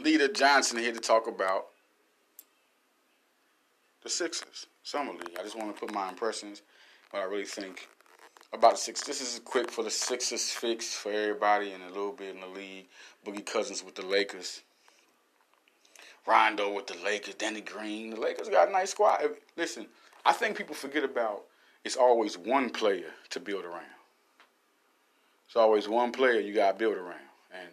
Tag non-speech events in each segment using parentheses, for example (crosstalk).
Leader Johnson here to talk about the Sixers summer league. I just want to put my impressions, what I really think about the Sixers. This is a quick for the Sixers fix for everybody and a little bit in the league. Boogie Cousins with the Lakers. Rondo with the Lakers. Danny Green. The Lakers got a nice squad. Listen, I think people forget about it's always one player to build around. It's always one player you got to build around. And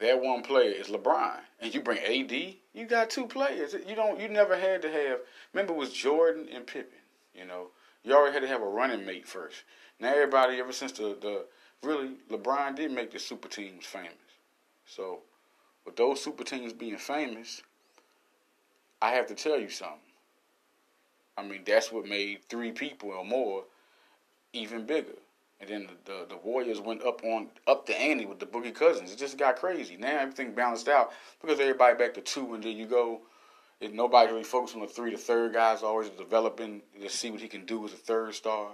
that one player is LeBron. And you bring AD, you got two players. You don't you never had to have remember it was Jordan and Pippen, you know. You already had to have a running mate first. Now everybody ever since the, the really LeBron did make the super teams famous. So with those super teams being famous, I have to tell you something. I mean, that's what made three people or more even bigger. And then the, the, Warriors went up on up to ante with the Boogie Cousins. It just got crazy. Now everything balanced out because everybody back to two, and then you go. And nobody really focused on the three. The third guy's always developing to see what he can do as a third star.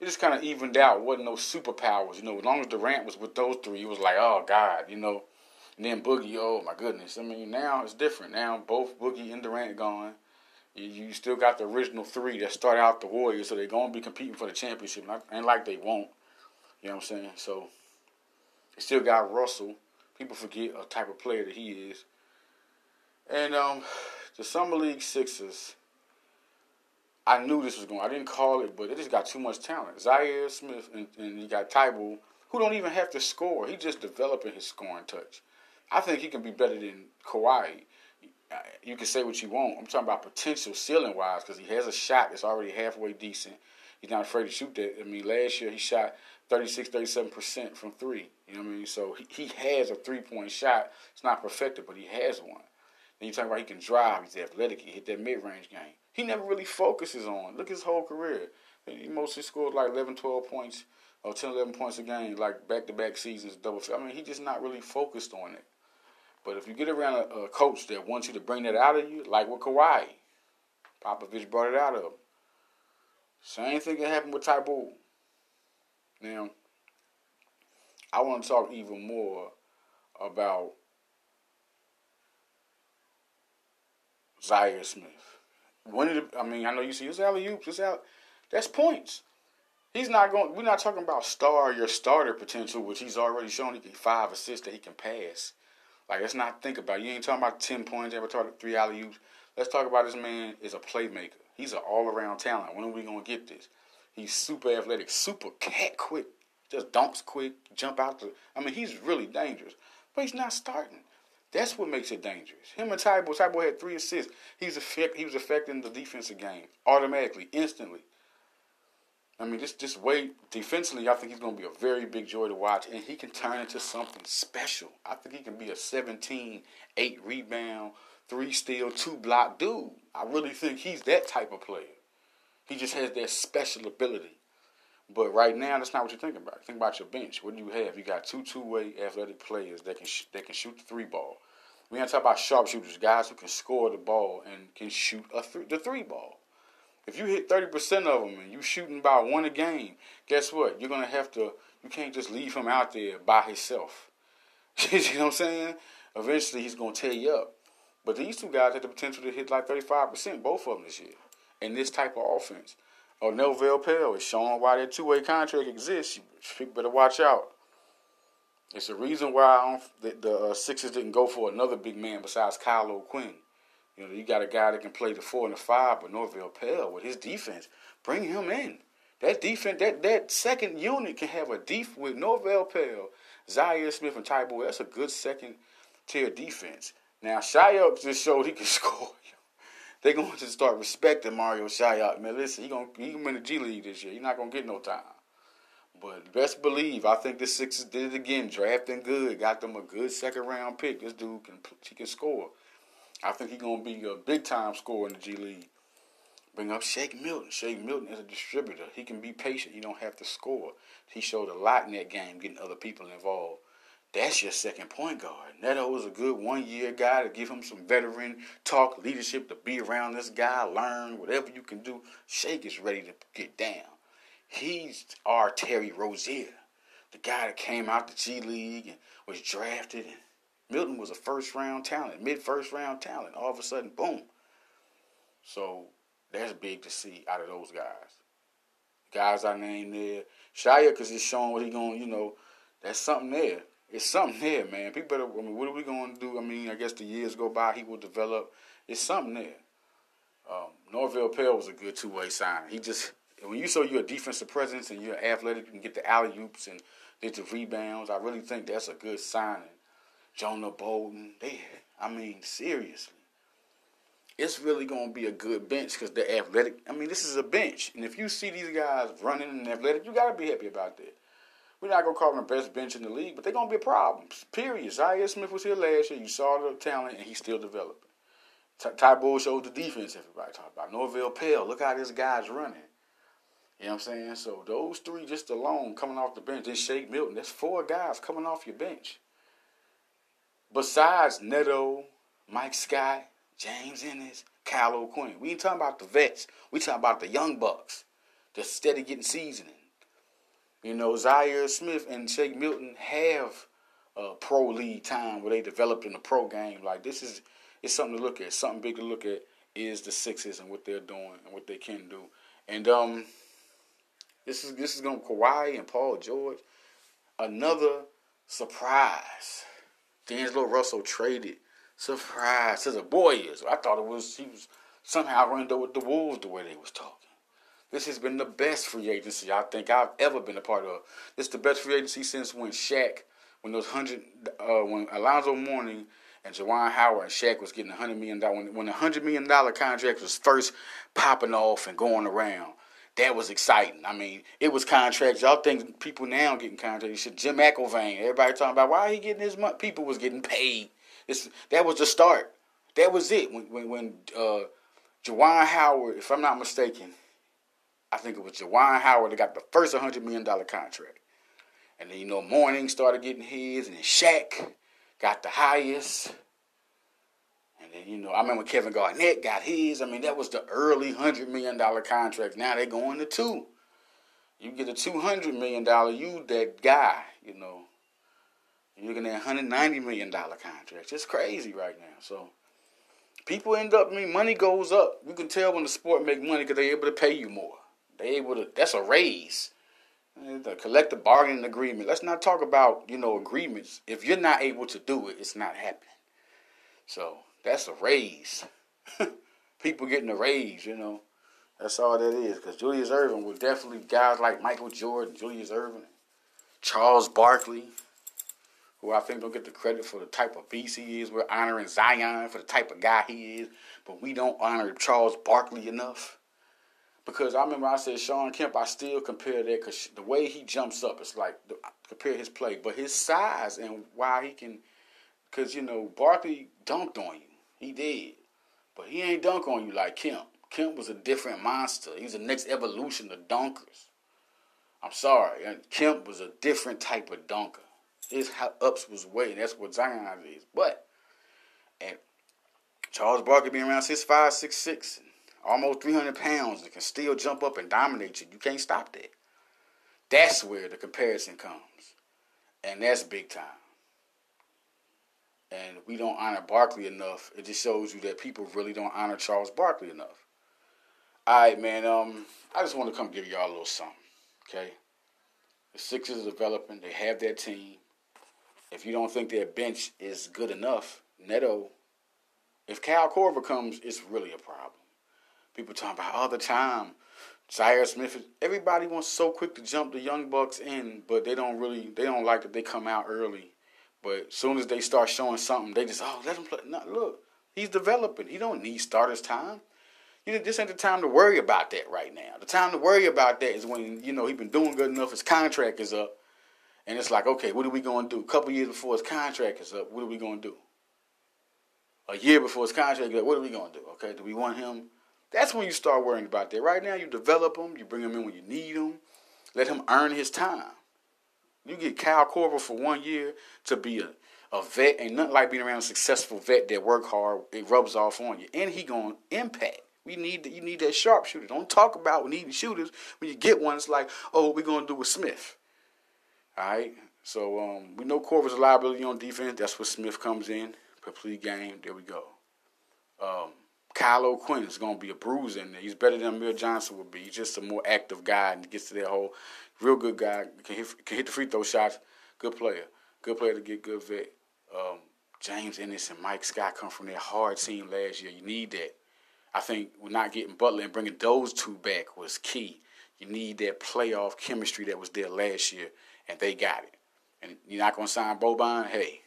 It just kind of evened out. Wasn't no superpowers, you know. As long as Durant was with those three, it was like, oh God, you know. And then Boogie, oh my goodness. I mean, now it's different. Now both Boogie and Durant gone. You, still got the original three that start out the Warriors, so they're going to be competing for the championship. And like they won't. You know what I'm saying? So they still got Russell. People forget a type of player that he is. And um, the Summer League Sixers, I knew this was going. I didn't call it, but it just got too much talent. Zhaire Smith and, and you got Thybulle, who don't even have to score. He just developing his scoring touch. I think he can be better than Kawhi you can say what you want. I'm talking about potential ceiling wise because he has a shot that's already halfway decent. He's not afraid to shoot that. I mean, last year he shot 36, 37% from three. You know what I mean? So he, he has a three point shot. It's not perfected, but he has one. Then you talk about he can drive, he's athletic, he hit that mid range game. He never really focuses on. Look his whole career. He mostly scored like 11, 12 points or 10, 11 points a game, like back to back seasons, double. I mean, he just not really focused on it. But if you get around a, a, coach that wants you to bring that out of you, like with Kawhi, Popovich brought it out of him. Same thing can happen with Thybulle. Now, I want to talk even more about Zhaire Smith. When did I mean? I know you see his alley oops. His out. That's points. He's not going. We're not talking about star your starter potential, which he's already shown. He can five assists that he can pass. Like, let's not think about it. You ain't talking about 10 points, ever talking three alley oops. Let's talk about this man is a playmaker. He's an all around talent. When are we going to get this? He's super athletic, super cat quick, just dunks quick, jump out the. I mean, he's really dangerous, but he's not starting. That's what makes it dangerous. Him and Thybulle, Thybulle had three assists. He was, effect, he was affecting the defensive game automatically, instantly. I mean, this this way defensively, I think he's going to be a very big joy to watch, and he can turn into something special. I think he can be a 17, 8 rebound, three steal, two block dude. I really think he's that type of player. He just has that special ability. But right now, that's not what you're thinking about. Think about your bench. What do you have? You got two two-way athletic players that can sh- that can shoot the three ball. We going to talk about sharpshooters, guys who can score the ball and can shoot a th- the three ball. If you hit 30% of them and you shooting about one a game, guess what? You're to have to, you can't just leave him out there by himself. (laughs) you know what I'm saying? Eventually he's to tear you up. But these two guys had the potential to hit like 35%, both of them this year, in this type of offense. Oh, Norvel Pelle is showing why that two way contract exists. You better watch out. It's the reason why the, the uh, Sixers didn't go for another big man besides Kyle O'Quinn. You know, you got a guy that can play the four and the five, but Norvel Pelle with his defense, bring him in. That defense, that that second unit can have a deep with Norvel Pelle, Zhaire Smith, and Thybulle. That's a good second tier defense. Now Shai just showed he can (laughs) score. They're going (laughs) to start respecting Mario Shayok. Man, listen, he gonna gonna win the G League this year. He's not gonna get no time. But best believe, I think the Sixers did it again, drafting good, got them a good second round pick. This dude can he can score. I think he's gonna be a big time scorer in the G League. Bring up Shake Milton. Shake Milton is a distributor. He can be patient. He don't have to score. He showed a lot in that game, getting other people involved. That's your second point guard. Neto is a good one year guy to give him some veteran talk, leadership to be around this guy, learn whatever you can do. Shake is ready to get down. He's our Terry Rozier, the guy that came out the G League and was drafted and Milton was a first round talent, mid first round talent. All of a sudden, boom. So that's big to see out of those guys. Guys I named there. Shia, because he's showing what he going, you know, that's something there. It's something there, man. People better, I mean, what are we going to do? I mean, I guess the years go by, he will develop. It's something there. Um, Norvel Pelle was a good two way sign. He just, when you show a defensive presence and you're athletic, you can get the alley oops and get the rebounds. I really think that's a good signing. Jonah Bolden, they, I mean, seriously it's really going to be a good bench because they're athletic. I mean, this is a bench. And if you see these guys running and athletic, you got to be happy about that. We're not to call them the best bench in the league, but they're to be a problem. Period. Zhaire Smith was here last year. You saw the talent, and he's still developing. Thybulle showed the defense everybody talked about. Norvel Pelle, look how this guy's running. You know what I'm saying? So those three just alone coming off the bench. Then Shake Milton. That's four guys coming off your bench. Besides Neto, Mike Scott, James Ennis, Kyle O'Quinn. We ain't talking about the vets. We talking about the young bucks that's steady getting seasoning. You know, Zhaire Smith and Shake Milton have a pro league time where they developed in the pro game. Like this is it's something to look at. Something big to look at is the Sixers and what they're doing and what they can do. And um, this is this is going to Kawhi and Paul George. Another surprise. D'Angelo Russell traded Surprise a boy is. I thought it was he was somehow running with the Wolves the way they was talking. This has been the best free agency I think I've ever been a part of. This is the best free agency since when Shaq, when those hundred, uh, when Alonzo Mourning and Juwan Howard and Shaq was getting a hundred million dollar when the hundred million dollar contract was first popping off and going around. That was exciting. I mean, it was contracts. Y'all think people now getting contracts? Jim McIlvaine. Everybody talking about why he getting his money. People was getting paid it's, that was the start. That was it. When when, when uh, Juwan Howard, if I'm not mistaken, I think it was Juwan Howard that got the first $100 million contract. And then, you know, Mourning started getting his, and then Shaq got the highest. And then, you know, I remember Kevin Garnett got his. I mean, that was the early $100 million contract. Now they're going to two. You get a $200 million, you that guy, you know. You're looking at $190 million contracts. It's crazy right now. So people end up, I mean, money goes up. You can tell when the sport make money because they're able to pay you more. Able to, that's a raise. The collective bargaining agreement. Let's not talk about, you know, agreements. If you're not able to do it, it's not happening. So that's a raise. (laughs) people getting a raise, you know. That's all that is. Because Julius Erving was definitely guys like Michael Jordan, Julius Erving, Charles Barkley, who I think don't get the credit for the type of beast he is. We're honoring Zion for the type of guy he is, but we don't honor Charles Barkley enough. Because I remember I said Shawn Kemp, I still compare that because the way he jumps up, it's like compare his play, but his size and why he can, because you know Barkley dunked on you, he did, but he ain't dunk on you like Kemp. Kemp was a different monster. He was the next evolution of dunkers. I'm sorry, Kemp was a different type of dunker. His ups was way. That's what Zion is. But and Charles Barkley being around six five, six six, almost three hundred pounds, and can still jump up and dominate you. You can't stop that. That's where the comparison comes, and that's big time. And we don't honor Barkley enough. It just shows you that people really don't honor Charles Barkley enough. All right, man. Um, I just want to come give y'all a little something. Okay. The Sixers are developing. They have their team if you don't think their bench is good enough, Neto, if Kyle Korver comes, it's really a problem. People talking about all the time. Zhaire Smith, everybody wants so quick to jump the young bucks in, but they don't really, they don't like that they come out early. But as soon as they start showing something, they just, oh, let him play. Look, he's developing. He don't need starters time. You know, this ain't the time to worry about that right now. The time to worry about that is when you know he's been doing good enough. His contract is up, and it's like, okay, what are we going to do? A couple years before his contract is up, what are we going to do? A year before his contract is up, what are we going to do? Okay, do we want him? That's when you start worrying about that. Right now, you develop him, you bring him in when you need him, let him earn his time. You get Kyle Korver for one year to be a, a vet. Ain't nothing like being around a successful vet that work hard. It rubs off on you, and he to impact. We need you need that sharpshooter. Don't talk about needing shooters. When you get one, it's like, oh, what we gonna do with Smith? All right, So um, we know Korver's a liability on defense. That's where Smith comes in. Complete game. There we go. Um, Kyle O'Quinn is going to be a bruiser in there. He's better than Amir Johnson would be. He's just a more active guy and gets to that whole real good guy. Can hit, can hit the free throw shots. Good player. Good player to get good vet. Um, James Ennis and Mike Scott come from that hard team last year. You need that. I think we're not getting Butler and bringing those two back was key. You need that playoff chemistry that was there last year, and they got it. And you're not going to sign Boban? Hey,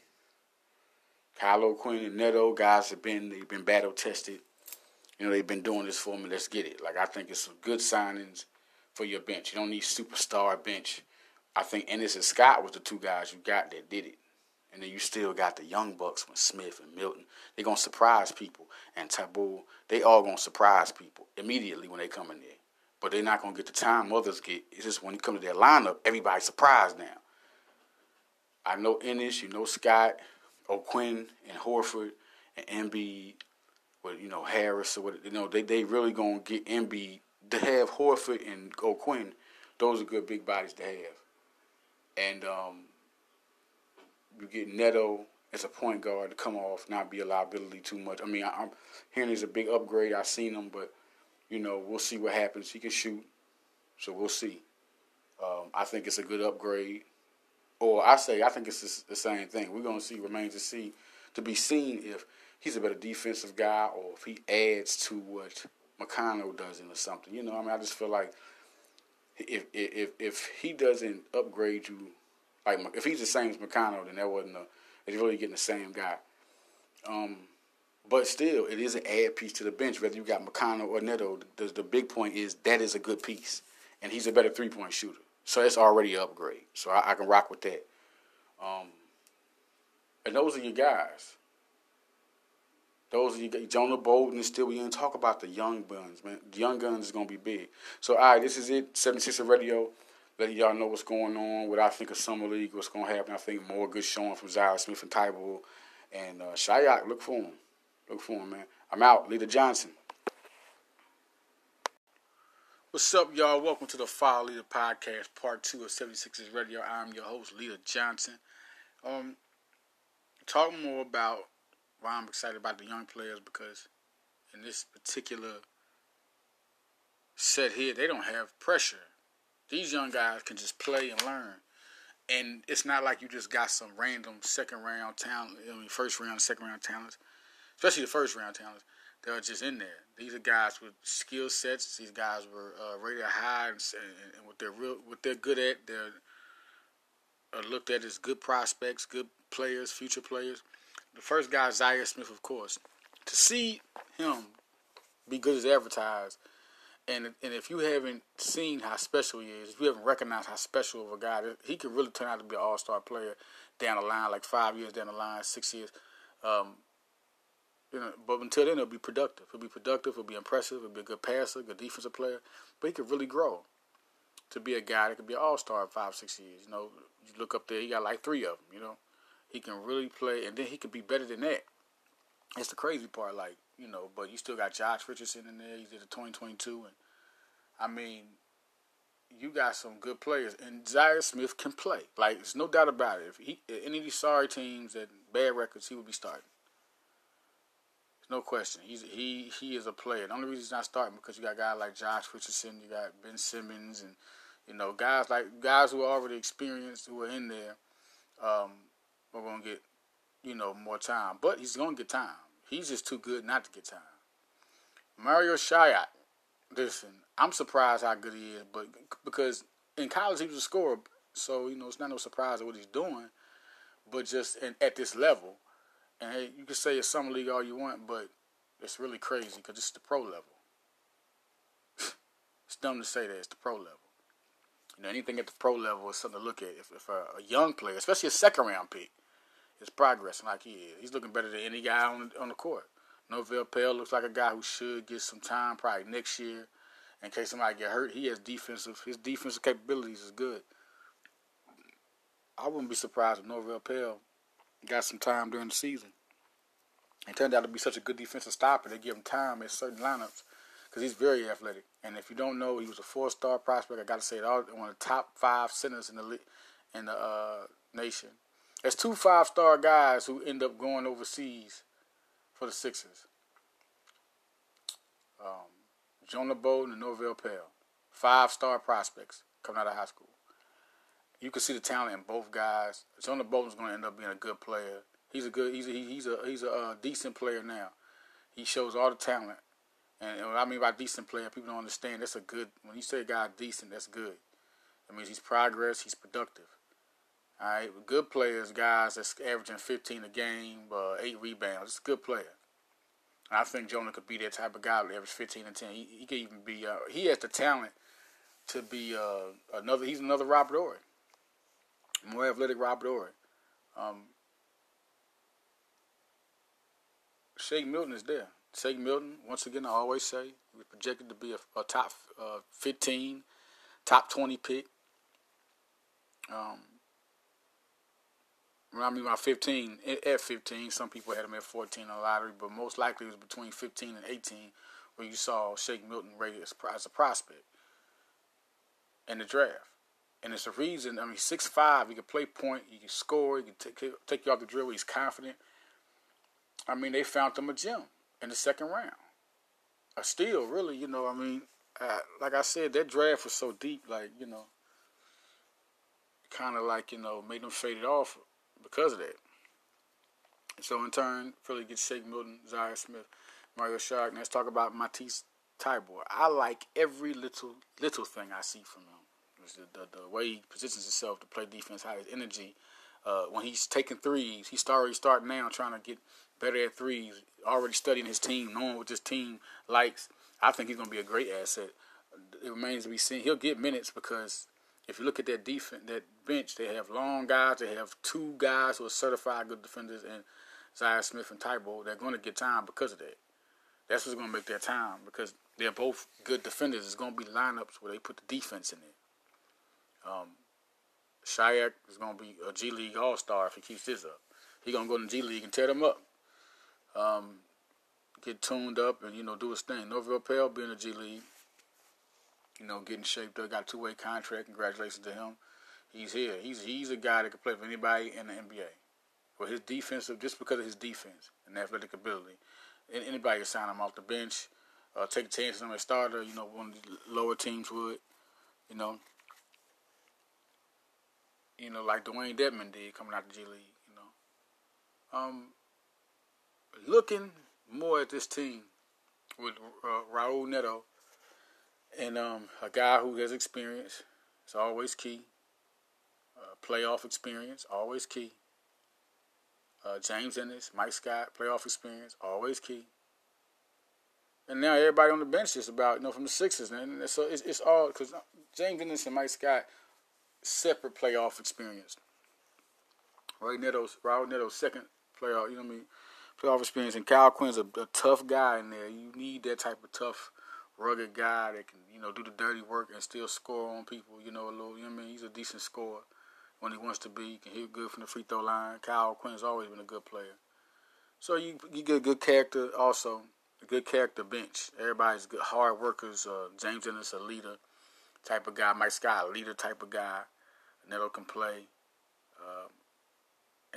Kyle Quinn and Neto guys have been they've been battle tested. You know they've been doing this for me. Let's get it. Like I think it's some good signings for your bench. You don't need superstar bench. I think Ennis and Scott was the two guys you got that did it. And then you still got the young bucks with Smith and Milton. They're gonna surprise people. And Thybulle, they all gonna surprise people immediately when they come in there. But they're not gonna get the time others get. It's just when you come to their lineup, everybody's surprised now. I know Ennis, you know Scott, O'Quinn, and Horford, and Embiid, with you know Harris or what you know they they really gonna get Embiid to have Horford and O'Quinn. Those are good big bodies to have, and um, you get Neto as a point guard to come off, not be a liability too much. I mean, I, am hearing he's a big upgrade. I've seen him, but you know, we'll see what happens. He can shoot, so we'll see. Um, I think it's a good upgrade, or I say I think it's the same thing. We're gonna see remains to see to be seen if he's a better defensive guy or if he adds to what McConnell does in or something. You know, I mean, I just feel like if if if he doesn't upgrade you like if he's the same as McConnell, then that wasn't a. It's really getting the same guy. Um, but still, it is an add piece to the bench. Whether you got McConnell or Neto, the, the big point is that is a good piece, and he's a better three point shooter. So it's already an upgrade. So I, I can rock with that. Um, and those are your guys. Those your Jonah Bolden is still. We didn't talk about the young guns, man. The young guns is gonna be big. So all right, this is it. 76 Radio letting y'all know what's going on, what I think of Summer League, what's going to happen. I think more good showing from Zhaire Smith and Thybulle. And uh, Shayok, look for him. Look for him, man. I'm out. Leader Johnson. What's up, y'all? Welcome to the Follow Leader Podcast, part two of 76ers Radio. I'm your host, Leader Johnson. Um, talking more about why I'm excited about the young players because in this particular set here, they don't have pressure these young guys can just play and learn. And it's not like you just got some random second round talent, I mean, first round, second round talents, especially the first round talents. They're just in there. These are guys with skill sets. These guys were uh, rated high, and, and, and what they're real, what they're good at, they're uh, looked at as good prospects, good players, future players. The first guy, Zhaire Smith, of course. To see him be good as advertised and and if you haven't seen how special he is, if you haven't recognized how special of a guy, he could really turn out to be an all star player down the line, like five years down the line, six years. Um, you know, but until then, he'll be productive. He'll be productive. He'll be impressive. He'll be a good passer, good defensive player. But he could really grow to be a guy that could be an all star in five, six years. You know, you look up there, he got like three of them. You know, he can really play, and then he could be better than that. It's the crazy part, like you know, but you still got Josh Richardson in there. He's at the 2022, and I mean, you got some good players, and Zhaire Smith can play. Like, there's no doubt about it. If he any of these sorry teams that bad records, he would be starting. There's no question. He's he he is a player. The only reason he's not starting because you got guys like Josh Richardson, you got Ben Simmons, and you know guys like guys who are already experienced who are in there. Um, are gonna get you know more time, but he's gonna get time. He's just too good not to get time. Mario Shayok, listen, I'm surprised how good he is, but because in college he was a scorer, so you know it's not no surprise of what he's doing. But just in, at this level, and hey, you can say it's summer league all you want, but it's really crazy because it's the pro level. (laughs) it's dumb to say that it's the pro level. You know, anything at the pro level is something to look at. If, if a, a young player, especially a second round pick, is progressing like he is, he's looking better than any guy on on the court. Norvel Pelle looks like a guy who should get some time probably next year. In case somebody get hurt, he has defensive. His defensive capabilities is good. I wouldn't be surprised if Norvel Pelle got some time during the season. It turned out to be such a good defensive stopper. They give him time in certain lineups because he's very athletic. And if you don't know, he was a four-star prospect. I got to say, all one of the top five centers in the in the uh, Nation. There's two five star guys who end up going overseas for the Sixers. Um, Jonah Bolden and Norvel Pelle. Five star prospects coming out of high school. You can see the talent in both guys. Jonah Bolden's going to end up being a good player. He's a good. He's a, he's a he's a uh, decent player now. He shows all the talent. And, and what I mean by decent player, people don't understand. That's a good. When you say a guy decent, that's good. That means he's progress. He's productive. All right, good players, guys that's averaging 15 a game, uh, eight rebounds. It's a good player. And I think Jonah could be that type of guy that average 15 and 10. He, he could even be. Uh, he has the talent to be uh, another. He's another Robert Horry, more athletic Robert Horry. Um, Shake Milton is there. Shake Milton, once again, I always say, was projected to be a, a top uh, 15, top 20 pick. Um, I mean, by 15, at 15, some people had him at 14 in the lottery, but most likely it was between 15 and 18 where you saw Shake Milton rated as a prospect in the draft. And it's a reason, I mean, 6'5, he can play point, he can score, he can take, take you off the drill, he's confident. I mean, they found him a gem in the second round. A steal, really, you know, I mean, uh, like I said, that draft was so deep, like, you know, kind of like, you know, made them faded off because of that. So in turn, Philly gets Shake Milton, Zhaire Smith, Mario Sharp. Let's talk about Matisse Thybulle. I like every little little thing I see from him. The, the, the, way he positions himself to play defense, how his energy. Uh, when he's taking threes, he's already starting now trying to get better at threes, already studying his team, knowing what his team likes. I think he's going to be a great asset. It remains to be seen. He'll get minutes because if you look at that defense, that bench, they have long guys. They have two guys who are certified good defenders, and Zhaire Smith and Thybulle. They're going to get time because of that. That's what's going to make their time because they're both good defenders. It's going to be lineups where they put the defense in it. Um, Shaq is going to be a G League All Star if he keeps this up. He's going to go to the G League and tear them up um, get tuned up and you know do his thing. Norvel Pelle being a G League, you know, getting shaped up, got a two way contract. Congratulations to him. He's here. He's he's a guy that can play for anybody in the NBA. For his defensive, just because of his defense and athletic ability, anybody can sign him off the bench, uh, take a chance on him a starter. You know, one of the lower teams would. You know, you know, like Dewayne Dedmon did coming out the G League. You know, um, looking more at this team with uh, Raul Neto and um, a guy who has experience. It's always key. Uh, playoff experience, always key. Uh, James Ennis, Mike Scott, playoff experience, always key. And now everybody on the bench is about, you know, from the Sixers. And so it's, it's all, because James Ennis and Mike Scott, separate playoff experience. Right, Neto's, Raul Neto's second playoff, you know what I mean? playoff experience. And Kyle Quinn's a, a tough guy in there. You need that type of tough, rugged guy that can, you know, do the dirty work and still score on people. You know, a little. You know what I mean? He's a decent scorer when he wants to be. He can hit good from the free throw line. Kyle Quinn's always been a good player. So you you get a good character also. A good character bench. Everybody's good, hard workers. Uh, James Ennis a leader type of guy. Mike Scott a leader type of guy. Neto can play. Uh,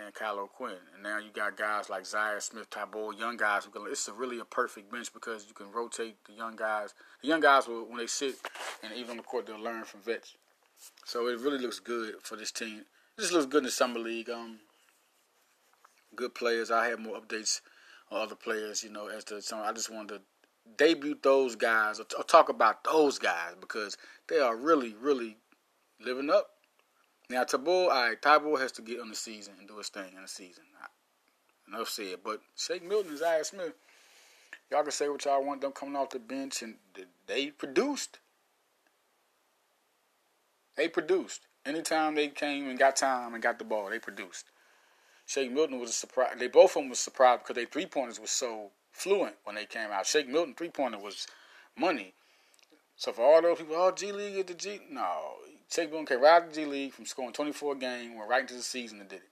and Kyle O'Quinn. And now you got guys like Zhaire Smith, Thybulle, young guys who can. It's a really a perfect bench because you can rotate the young guys. The young guys will, when they sit and even on the court, they'll learn from vets. So it really looks good for this team. It just looks good in the summer league. Um, good players. I have more updates on other players. You know, as to some. I just wanted to debut those guys or, t- or talk about those guys because they are really, really living up now, all right, Thybulle has to get on the season and do his thing in the season. Enough said. But Shake Milton Zhaire Smith, y'all can say what y'all want them coming off the bench, and they produced. They produced. Anytime they came and got time and got the ball, they produced. Shake Milton was a surprise. They both of them was surprised because their three pointers was so fluent when they came out. Shake Milton three pointer was money. So for all those people, oh G League is the G. No, Shake Milton came right out of the G League from scoring 24 games, went right into the season and did it.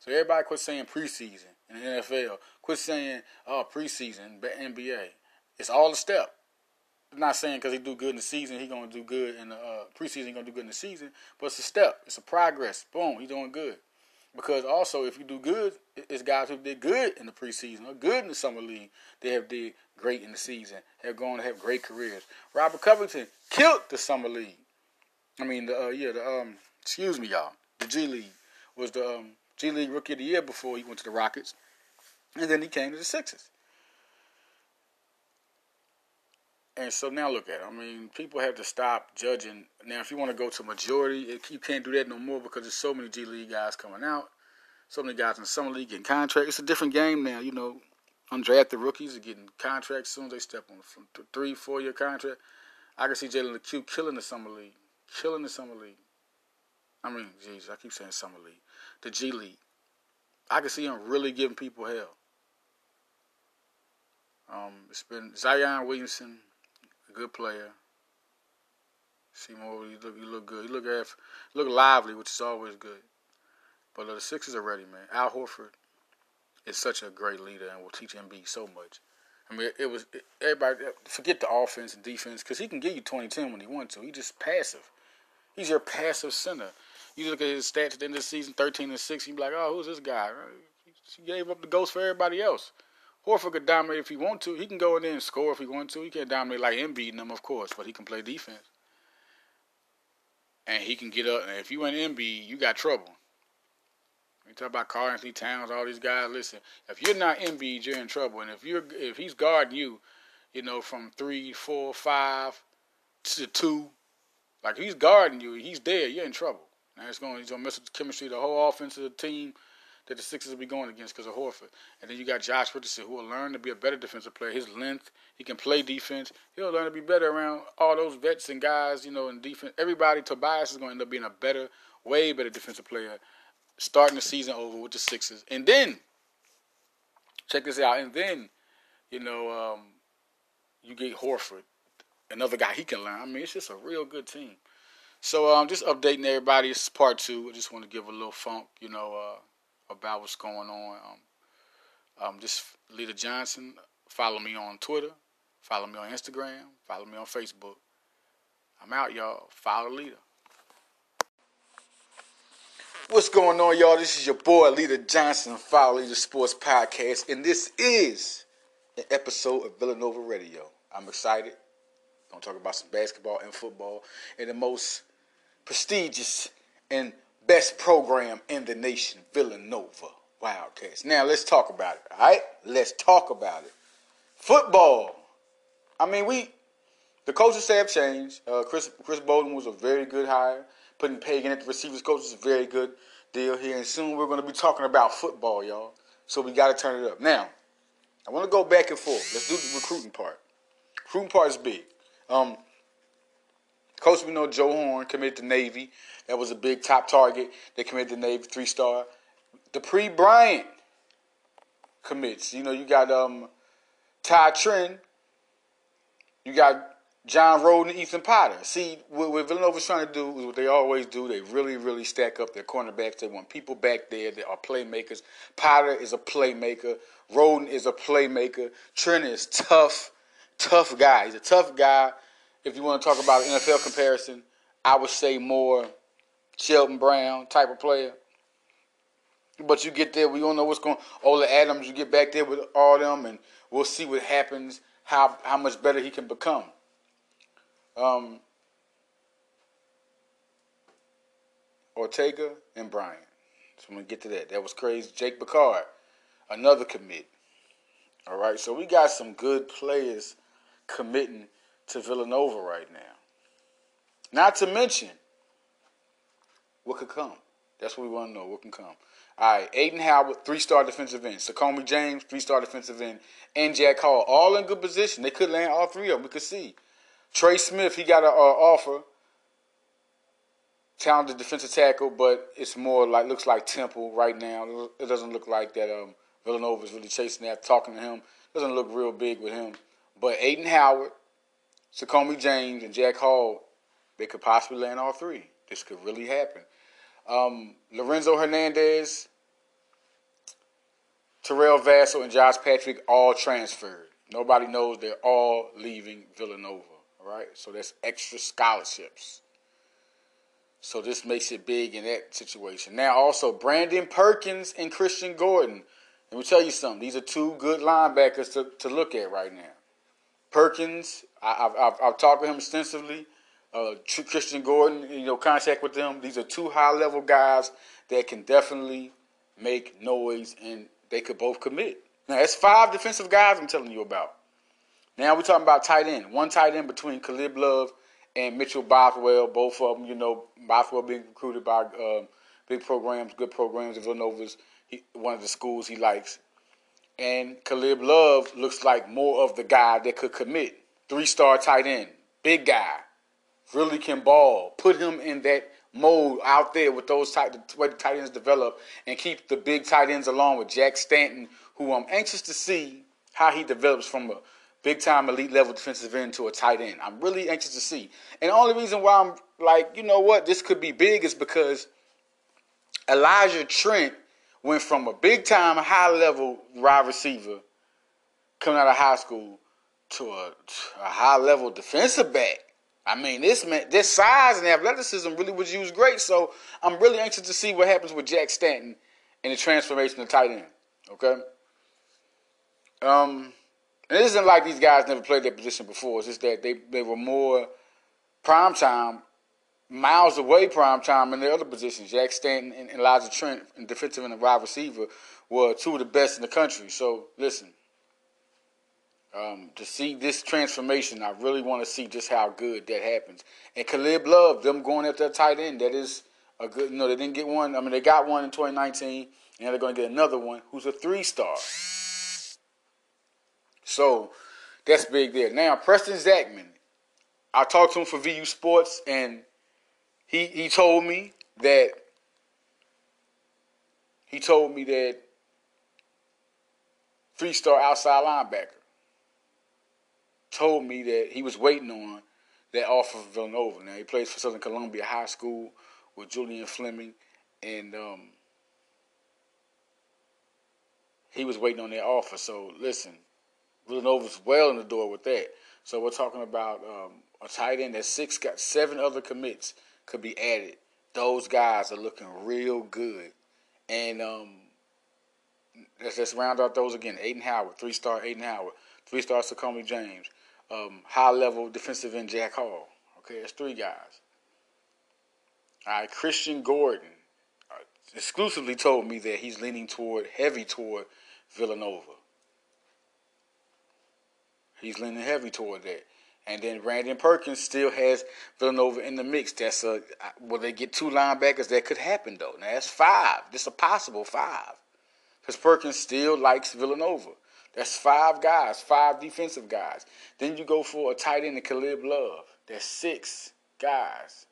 So everybody quit saying preseason in the NFL. Quit saying oh preseason but NBA. It's all a step. I'm not saying because he do good in the season, he gonna do good in the uh, preseason. He gonna do good in the season, but it's a step. It's a progress. Boom, he doing good. Because also, if you do good, it's guys who did good in the preseason or good in the summer league. They have did great in the season, have gone to have great careers. Robert Covington killed the summer league. I mean, the uh, yeah, the um, excuse me, y'all, the G League was the um, G League Rookie of the Year before he went to the Rockets, and then he came to the Sixers. And so now look at it. I mean, people have to stop judging. Now, if you want to go to majority, it, you can't do that no more because there's so many G League guys coming out, so many guys in the summer league getting contracts. It's a different game now. You know, undrafted rookies are getting contracts as soon as they step on from three, four year contract. I can see Jalen Q killing the summer league, killing the summer league. I mean, jeez, I keep saying summer league, the G League. I can see him really giving people hell. Um, it's been Zion Williamson, a good player. Seymour, you look, you look good. You look, you look lively, which is always good. But uh, the Sixers are ready, man. Al Horford is such a great leader and will teach Embiid so much. I mean, it was it, everybody forget the offense and defense because he can give you 20-10 when he wants to. He's just passive. He's your passive center. You look at his stats at the end of the season, 13 and 6. You be like, oh, who's this guy? He gave up the ghost for everybody else. Horford could dominate if he want to. He can go in there and score if he want to. He can't dominate like Embiid them, of course, but he can play defense. And he can get up. And if you in Embiid, you got trouble. We talk about Karl-Anthony Towns, all these guys. Listen, if you're not Embiid, you're in trouble. And if you're if he's guarding you, you know, from three, four, five to two, like he's guarding you, he's there, you're in trouble. Now it's going, he's gonna mess with the chemistry, the whole offense of the team that the Sixers will be going against because of Horford. And then you got Josh Richardson, who will learn to be a better defensive player. His length, he can play defense. He'll learn to be better around all those vets and guys, you know, in defense. Everybody, Tobias is going to end up being a better, way better defensive player starting the season over with the Sixers. And then, check this out. And then, you know, um, you get Horford, another guy he can learn. I mean, it's just a real good team. So um, just updating everybody. This is part two. I just want to give a little funk, you know, uh, about what's going on. Um, um, just Leader Johnson. Follow me on Twitter. Follow me on Instagram. Follow me on Facebook. I'm out, y'all. Follow Leader. What's going on, y'all? This is your boy, Leader Johnson, Follow Leader Sports Podcast, and this is an episode of Villanova Radio. I'm excited. Gonna talk about some basketball and football and the most prestigious and best program in the nation, Villanova Wildcats. Now let's talk about it. All right, let's talk about it. Football. I mean, we the coaches have changed. Uh, Chris Chris Bowden was a very good hire putting Pagan at the receivers coach is a very good deal here. And soon we're going to be talking about football, y'all. So we got to turn it up. Now, I want to go back and forth. Let's do the recruiting part. Recruiting part is big. Um, coach, we know Joe Horn committed to Navy. That was a big top target. They committed to Navy, three star. Dupree Bryant commits. You know, you got um, Ty Trent. You got John Roden and Ethan Potter. See, what, what Villanova's trying to do is what they always do. They really, really stack up their cornerbacks. They want people back there that are playmakers. Potter is a playmaker. Roden is a playmaker. Trent is tough, tough guy. He's a tough guy. If you want to talk about an NFL comparison, I would say more Shelton Brown type of player. But you get there, we don't know what's going. Ola Adams, you get back there with all them, and we'll see what happens. How how much better he can become. Um, Ortega and Bryant. So I'm gonna get to that. That was crazy. Jake Bacard, another commit. All right, so we got some good players committing to Villanova right now. Not to mention what could come. That's what we want to know. What can come? All right, Aiden Howard, three-star defensive end. Sakomi James, three-star defensive end. And Jack Hall, all in good position. They could land all three of them. We could see. Trey Smith, he got an uh, offer. Talented defensive tackle, but it's more like looks like Temple right now. It doesn't look like that. Um, Villanova is really chasing that. Talking to him doesn't look real big with him. But Aiden Howard, Sakomi James, and Jack Hall, they could possibly land all three. This could really happen. Um, Lorenzo Hernandez, Terrell Vassell, and Josh Patrick all transferred. Nobody knows they're all leaving Villanova right? So that's extra scholarships. So this makes it big in that situation. Now also Brandon Perkins and Christian Gordon. Let me tell you something. These are two good linebackers to, to look at right now. Perkins, I, have I've talked with him extensively. Uh, Christian Gordon, you know, contact with them. These are two high level guys that can definitely make noise and they could both commit. Now, that's five defensive guys I'm telling you about. Now we're talking about tight end. One tight end between Caleb Love and Mitchell Bothwell. Both of them, you know, Bothwell being recruited by uh, big programs, good programs Villanova's he, one of the schools he likes. And Caleb Love looks like more of the guy that could commit. Three star tight end, big guy, really can ball. Put him in that mold out there with those tight, the tight ends develop, and keep the big tight ends along with Jack Stanton, who I'm anxious to see how he develops from a big time elite level defensive end to a tight end. I'm really anxious to see. And the only reason why I'm like, you know what, this could be big is because Elijah Trent went from a big time high level wide receiver coming out of high school to a, a high level defensive back. I mean, this man, this size and athleticism really was used great. So I'm really anxious to see what happens with Jack Stanton and the transformation of tight end. Okay. Um, and it isn't like these guys never played their position before. It's just that they, they were more prime time, miles away prime time in the other positions. Jack Stanton and Elijah Trent, and defensive and wide receiver, were two of the best in the country. So listen, um, to see this transformation, I really want to see just how good that happens. And Caleb Love, them going at that tight end, that is a good. You know, they didn't get one. I mean, they got one in 2019, and they're going to get another one who's a three star. So that's big there. Now, Preston Zachman, I talked to him for VU Sports, and he he told me that he told me that three star outside linebacker told me that he was waiting on that offer from Villanova. Now he plays for Southern Columbia High School with Julian Fleming, and um, he was waiting on that offer. So listen, Villanova's well in the door with that. So we're talking about um, a tight end that six got seven other commits could be added. Those guys are looking real good. And um, let's, round out those again. Aiden Howard, three star Aiden Howard, three star Sakomi James, um, high level defensive end Jack Hall. Okay, that's three guys. All right, Christian Gordon uh, exclusively told me that he's leaning toward, heavy toward Villanova. He's leaning heavy toward that. And then Brandon Perkins still has Villanova in the mix. That's a will they get two linebackers? That could happen though. Now that's five. This a possible five. Because Perkins still likes Villanova. That's five guys, five defensive guys. Then you go for a tight end, Caleb Love. That's six guys.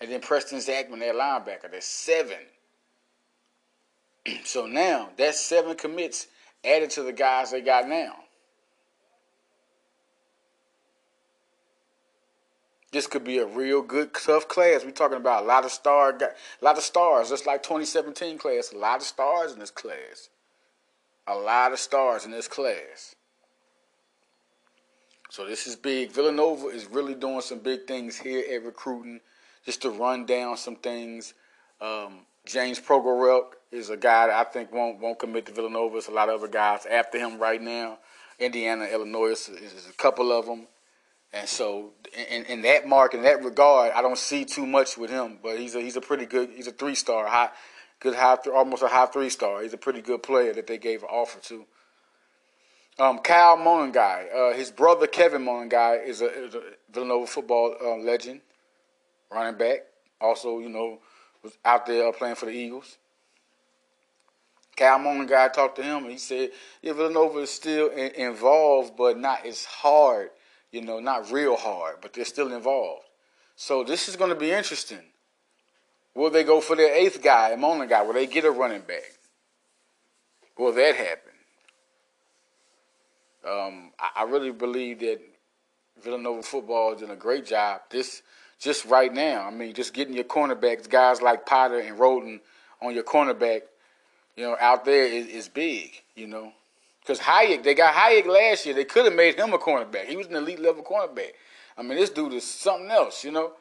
And then Preston Zachman, that linebacker. That's seven. (clears throat) so now that's seven commits added to the guys they got now. This could be a real good tough class. We're talking about a lot of star, a lot of stars, just like 2017 class. A lot of stars in this class. A lot of stars in this class. So this is big. Villanova is really doing some big things here at recruiting. Just to run down some things. Um, James Provoruk is a guy that I think won't won't commit to Villanova. There's a lot of other guys after him right now. Indiana, Illinois is, is a couple of them. And so, in, in that mark, in that regard, I don't see too much with him. But he's a he's a pretty good. He's a three star, high, good high, almost a high three star. He's a pretty good player that they gave an offer to. Um, Kyle Monangai, uh, his brother Kevin Monangai is a, is a Villanova football uh, legend, running back. Also, you know, was out there playing for the Eagles. Kyle Monangai talked to him, and he said, "Yeah, Villanova is still in, involved, but not as hard." You know, not real hard, but they're still involved. So this is going to be interesting. Will they go for their eighth guy, a Monangai? Will they get a running back? Will that happen? Um, I, I really believe that Villanova football is doing a great job. This just right now. I mean, just getting your cornerbacks, guys like Potter and Roden on your cornerback, you know, out there is, is big. You know, because Hayek, they got Hayek last year. They could have made him a cornerback. He was an elite level cornerback. I mean, this dude is something else, you know.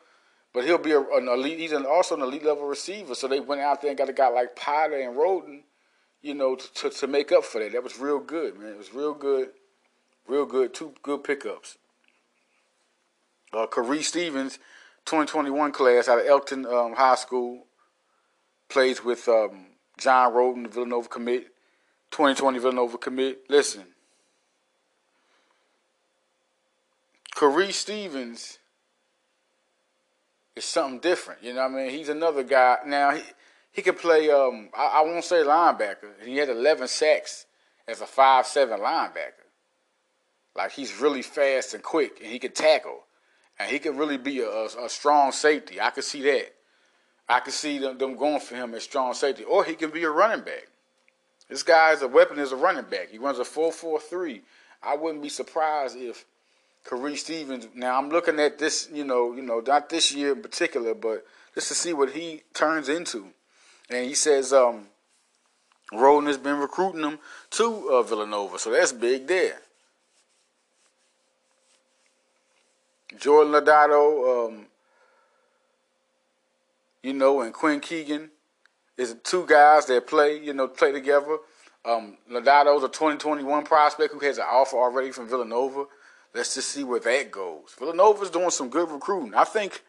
But he'll be a, an elite. He's an, also an elite level receiver. So they went out there and got a guy like Potter and Roden, you know, to, to, to make up for that. That was real good, man. It was real good, real good. Two good pickups. Uh, Stevens, 2021 class out of Elkton um, High School, plays with um, John Roden, the Villanova commit. 2020 Villanova commit. Listen, Kharif Stevens is something different. You know what I mean? He's another guy. Now, he, he can play, um, I, I won't say linebacker. He had 11 sacks as a five-seven linebacker. Like, he's really fast and quick, and he can tackle. And he can really be a, a, a strong safety. I could see that. I could see them, them going for him as strong safety. Or he can be a running back. This guy is a weapon as a running back. He runs a 4-4-3. I wouldn't be surprised if Kareem Stevens. Now I'm looking at this, you know, you know, not this year in particular, but just to see what he turns into. And he says, um, Roden has been recruiting him to uh, Villanova, so that's big there. Jordan Lodato, um, you know, and Quinn Keegan is two guys that play, you know, play together. Um, Lodato's a 2021 prospect who has an offer already from Villanova. Let's just see where that goes. Villanova's doing some good recruiting. I think,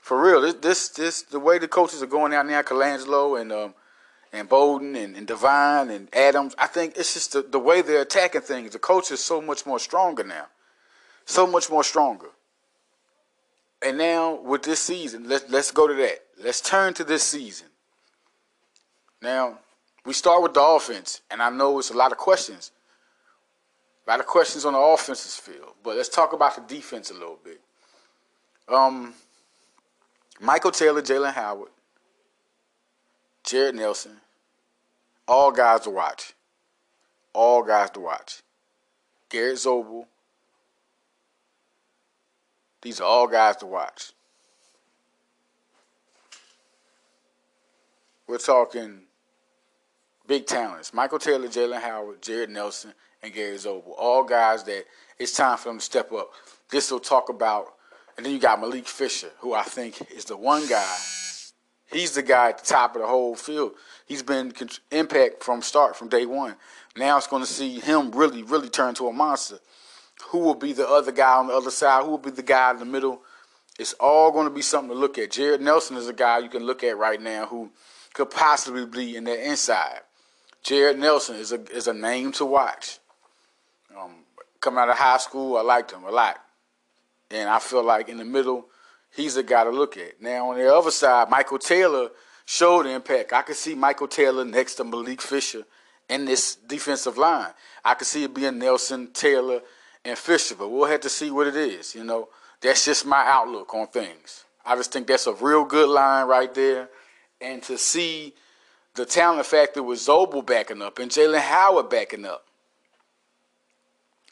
for real, this this, this the way the coaches are going out now, Colangelo and um, and Bowden and, and Devine and Adams. I think it's just the, the way they're attacking things. The coach is so much more stronger now, so much more stronger. And now with this season, let's let's go to that. Let's turn to this season. Now we start with the offense, and I know it's a lot of questions. A lot of questions on the offensive field, but let's talk about the defense a little bit. Um, Michael Taylor, Jalen Howard, Jared Nelson, all guys to watch. All guys to watch. Garrett Zobel. These are all guys to watch. We're talking big talents. Michael Taylor, Jalen Howard, Jared Nelson, and Gary Zobel. All guys that it's time for them to step up. This will talk about, and then you got Malik Fisher, who I think is the one guy. He's the guy at the top of the whole field. He's been impact from start, from day one. Now it's going to see him really, really turn to a monster. Who will be the other guy on the other side? Who will be the guy in the middle? It's all going to be something to look at. Jared Nelson is a guy you can look at right now who could possibly be in that inside. Jared Nelson is a is a name to watch. Um, coming out of high school, I liked him a lot. And I feel like in the middle, he's a guy to look at. Now, on the other side, Michael Taylor showed impact. I could see Michael Taylor next to Malik Fisher in this defensive line. I could see it being Nelson, Taylor, and Fisher, but we'll have to see what it is. You know, that's just my outlook on things. I just think that's a real good line right there. And to see the talent factor with Zobel backing up and Jalen Howard backing up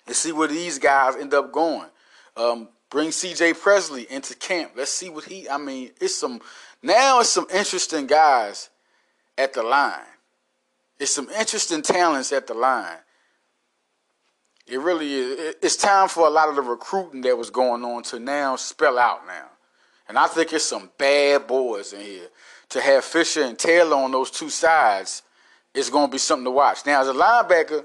and see where these guys end up going. Um, bring C.J. Presley into camp. Let's see what he. I mean, it's some now. It's some interesting guys at the line. It's some interesting talents at the line. It really is. It's time for a lot of the recruiting that was going on to now spell out now. And I think it's some bad boys in here. To have Fisher and Taylor on those two sides is going to be something to watch. Now, as a linebacker,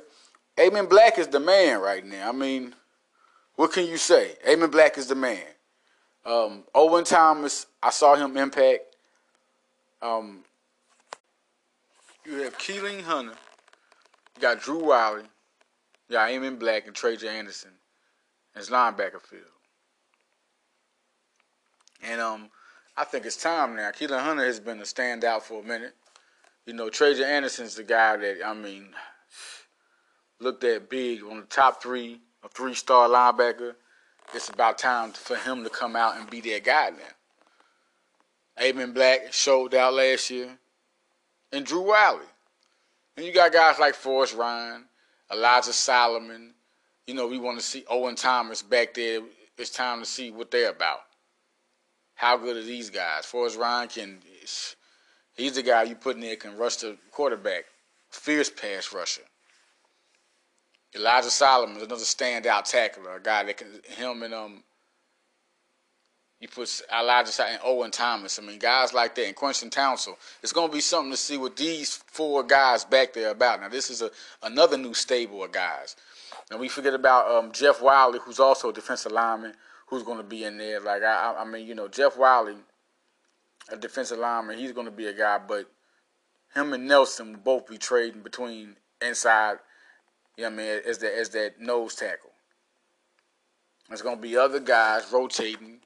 Amon Black is the man right now. I mean, what can you say? Amon Black is the man. Um, Owen Thomas, I saw him impact. Um, you have Keeling Hunter. You got Drew Wiley. You got Amon Black and Trajan Anderson as linebacker field. And um, I think it's time now. Keelan Hunter has been a standout for a minute. You know, Trajan Anderson's the guy that I mean looked at big on the top three, a three star linebacker. It's about time for him to come out and be that guy now. Amon Black showed out last year, and Drew Wiley. And you got guys like Forrest Ryan, Elijah Solomon. You know, we want to see Owen Thomas back there. It's time to see what they're about. How good are these guys? Forrest Ryan can. He's the guy you put in there can rush the quarterback, fierce pass rusher. Elijah Solomon is another standout tackler, a guy that can him and um You put Elijah and Owen Thomas. I mean, guys like that, and Quentin Townsend. It's going to be something to see what these four guys back there about. Now, this is a another new stable of guys. And we forget about um, Jeff Wiley, who's also a defensive lineman, who's going to be in there. Like I, I mean, you know, Jeff Wiley, a defensive lineman, he's going to be a guy. But him and Nelson will both be trading between inside. You know what I mean? As that as that nose tackle. There's going to be other guys rotating.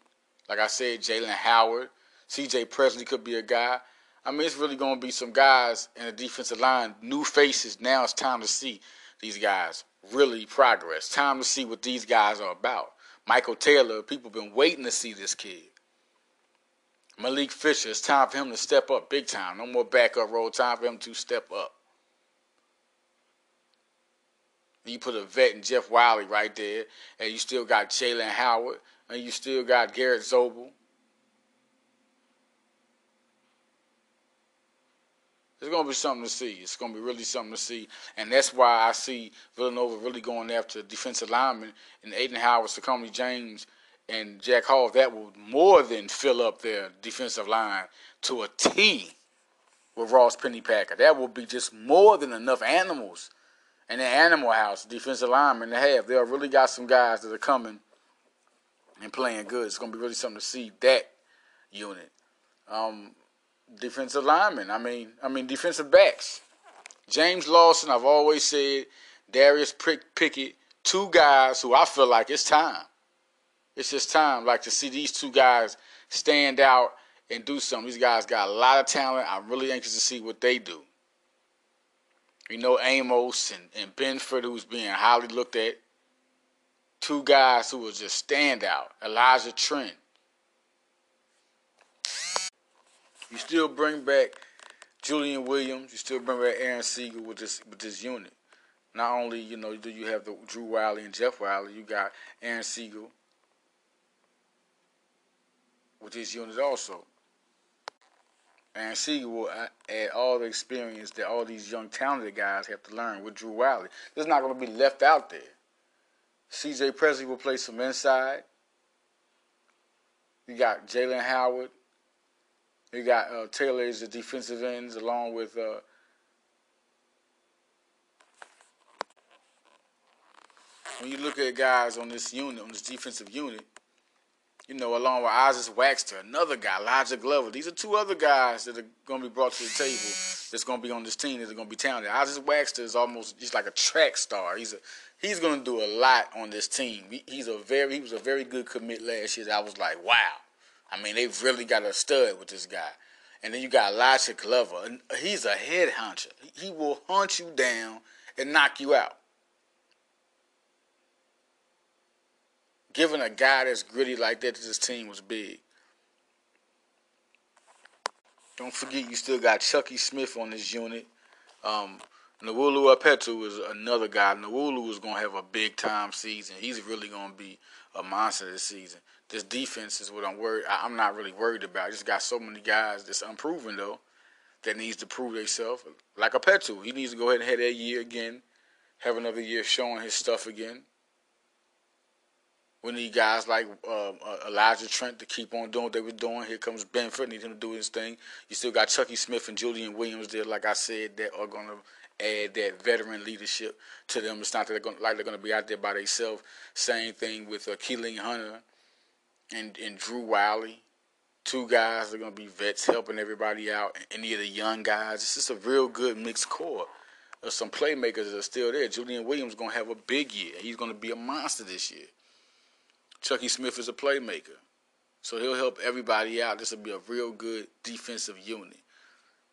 Like I said, Jalen Howard, C.J. Presley could be a guy. I mean, it's really going to be some guys in the defensive line, new faces. Now it's time to see these guys really progress. Time to see what these guys are about. Michael Taylor, people been waiting to see this kid. Malik Fisher, it's time for him to step up big time. No more backup role. Time for him to step up. You put a vet in Jeff Wiley right there, and you still got Jalen Howard, and you still got Garrett Zobel. It's going to be something to see. It's going to be really something to see. And that's why I see Villanova really going after defensive linemen and Aiden Howard, Sakomi James, and Jack Hall. That will more than fill up their defensive line to a T with Ross Pennypacker. That will be just more than enough animals in the animal house, defensive linemen to have. They have really got some guys that are coming and playing good. It's going to be really something to see that unit. Um, defensive linemen. I mean, I mean defensive backs. James Lawson. I've always said Darius Pickett. Two guys who I feel like it's time. It's just time, like to see these two guys stand out and do something. These guys got a lot of talent. I'm really anxious to see what they do. You know Amos and, and Benford, who's being highly looked at. Two guys who will just stand out. Elijah Trent. You still bring back Julian Williams. You still bring back Aaron Siegel with this with this unit. Not only you know do you have the Drew Wiley and Jeff Wiley, you got Aaron Siegel with this unit also. Aaron Siegel will add all the experience that all these young talented guys have to learn with Drew Wiley. There's not going to be left out there. C.J. Presley will play some inside. You got Jalen Howard, you got uh, Taylor as the defensive ends, along with uh, when you look at guys on this unit, on this defensive unit, you know, along with Isaac Waxter, another guy, Elijah Glover. These are two other guys that are going to be brought to the table that's going to be on this team that are going to be talented. Isaac Waxter is almost just like a track star. He's a he's going to do a lot on this team. He's a very he was a very good commit last year. I was like, wow. I mean, they've really got a stud with this guy. And then you got Elijah Glover. He's a head hunter. He will hunt you down and knock you out. Giving a guy that's gritty like that this team was big. Don't forget, you still got Chucky Smith on this unit. Um, Nwulu Apetu is another guy. Nwulu is going to have a big time season. He's really going to be a monster this season this defense is what I'm worried. I'm not really worried about. I just got so many guys that's unproven though that needs to prove themselves. Like a Petu, he needs to go ahead and have that year again, have another year showing his stuff again. We need guys like uh, Elijah Trent to keep on doing what they were doing. Here comes Benford, need him to do his thing. You still got Chucky Smith and Julian Williams there, like I said, that are going to add that veteran leadership to them. It's not that they're going like they're going to be out there by themselves. Same thing with uh, Keeling Hunter and and Drew Wiley, two guys that are gonna be vets helping everybody out. Any of the young guys, it's just a real good mixed core of some playmakers that are still there. Julian Williams is gonna have a big year. He's gonna be a monster this year. Chucky Smith is a playmaker, so he'll help everybody out. This will be a real good defensive unit.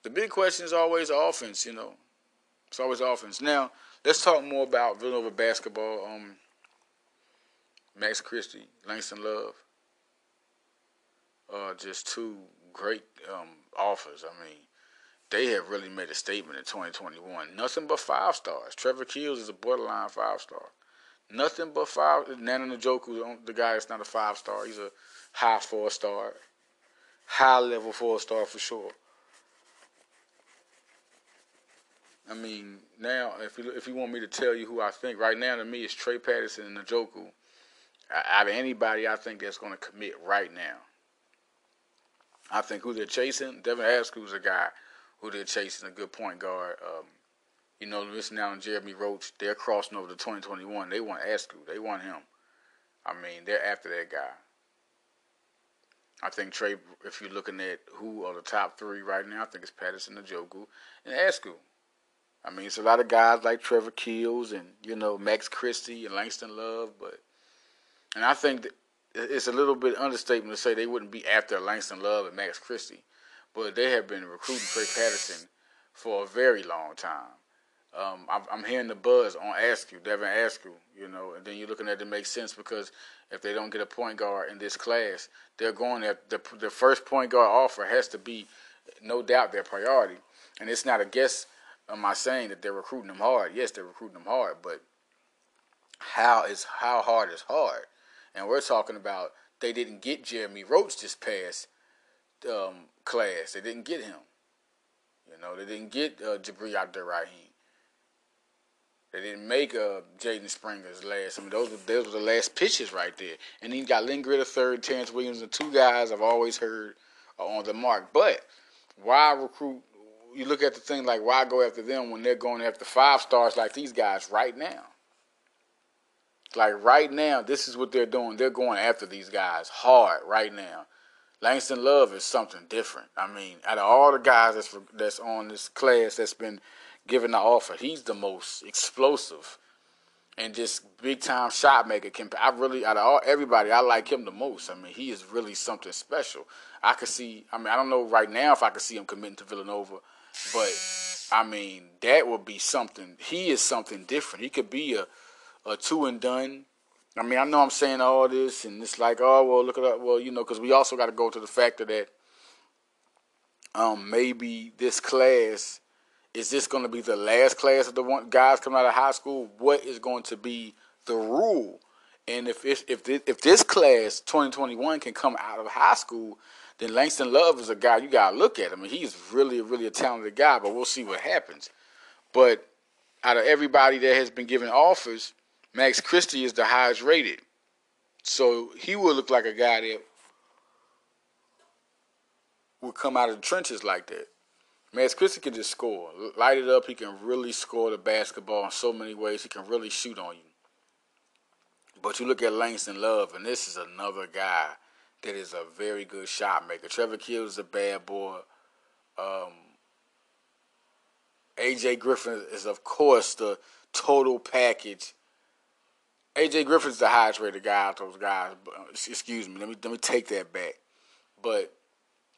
The big question is always offense. You know, it's always offense. Now let's talk more about Villanova basketball. Um, Max Christie, Langston Love uh, just two great um, offers. I mean, they have really made a statement in 2021. Nothing but five stars. Trevor Keels is a borderline five star. Nothing but five. Nnanna Njoku, the guy that's not a five star. He's a high four star, high level four star for sure. I mean, now if you if you want me to tell you who I think right now to me it's Trey Patterson and Njoku. Out of anybody, I think that's going to commit right now. I think who they're chasing, Devin Askew's a guy who they're chasing, a good point guard. Um, you know, listen now, and Jeremy Roach, they're crossing over to 2021. They want Askew. They want him. I mean, they're after that guy. I think Trey, if you're looking at who are the top three right now, I think it's Patterson, Njoku, and Askew. I mean, it's a lot of guys like Trevor Keels and you know Max Christie and Langston Love, but and I think it's a little bit understatement to say they wouldn't be after Langston Love and Max Christie, but they have been recruiting Trey Patterson for a very long time. Um, I'm, hearing the buzz on Askew, Devin Askew, you know, and then you're looking at it makes sense because if they don't get a point guard in this class, they're going at the the first point guard offer has to be, no doubt, their priority, and it's not a guess am I saying that they're recruiting them hard? Yes, they're recruiting them hard, but how is how hard is hard? And we're talking about they didn't get Jeremy Roach this past um, class. They didn't get him. You know, they didn't get uh, Jabri Abdur-Rahim. They didn't make uh, Jaden Springer's last. I mean, those were, those were the last pitches right there. And then you got Lynn Greer third, Terrence Williams, and two guys I've always heard are on the mark. But why recruit you look at the thing like why go after them when they're going after five stars like these guys right now? Like right now, this is what they're doing. They're going after these guys hard right now. Langston Love is something different. I mean, out of all the guys that's that's on this class that's been given the offer, he's the most explosive and just big time shot maker. I really out of all everybody, I like him the most. I mean, he is really something special. I could see. I mean, I don't know right now if I could see him committing to Villanova but I mean, that would be something. He is something different. He could be a, a two and done. I mean, I know I'm saying all this, and it's like, oh well, look at that. Well, you know, because we also got to go to the factor that um, maybe this class is this going to be the last class of the one guys coming out of high school? What is going to be the rule? And if if if this, if this class 2021 can come out of high school then Langston Love is a guy you gotta look at. I mean, he's really, really a talented guy, but we'll see what happens. But out of everybody that has been given offers, Max Christie is the highest rated. So he would look like a guy that would come out of the trenches like that. Max Christie can just score. Light it up. He can really score the basketball in so many ways. He can really shoot on you. But you look at Langston Love, and this is another guy that is a very good shot maker. Trevor Keels is a bad boy. Um, AJ Griffin is, of course, the total package. AJ Griffin's the highest rated guy out those guys. Uh, excuse me, let me let me take that back. But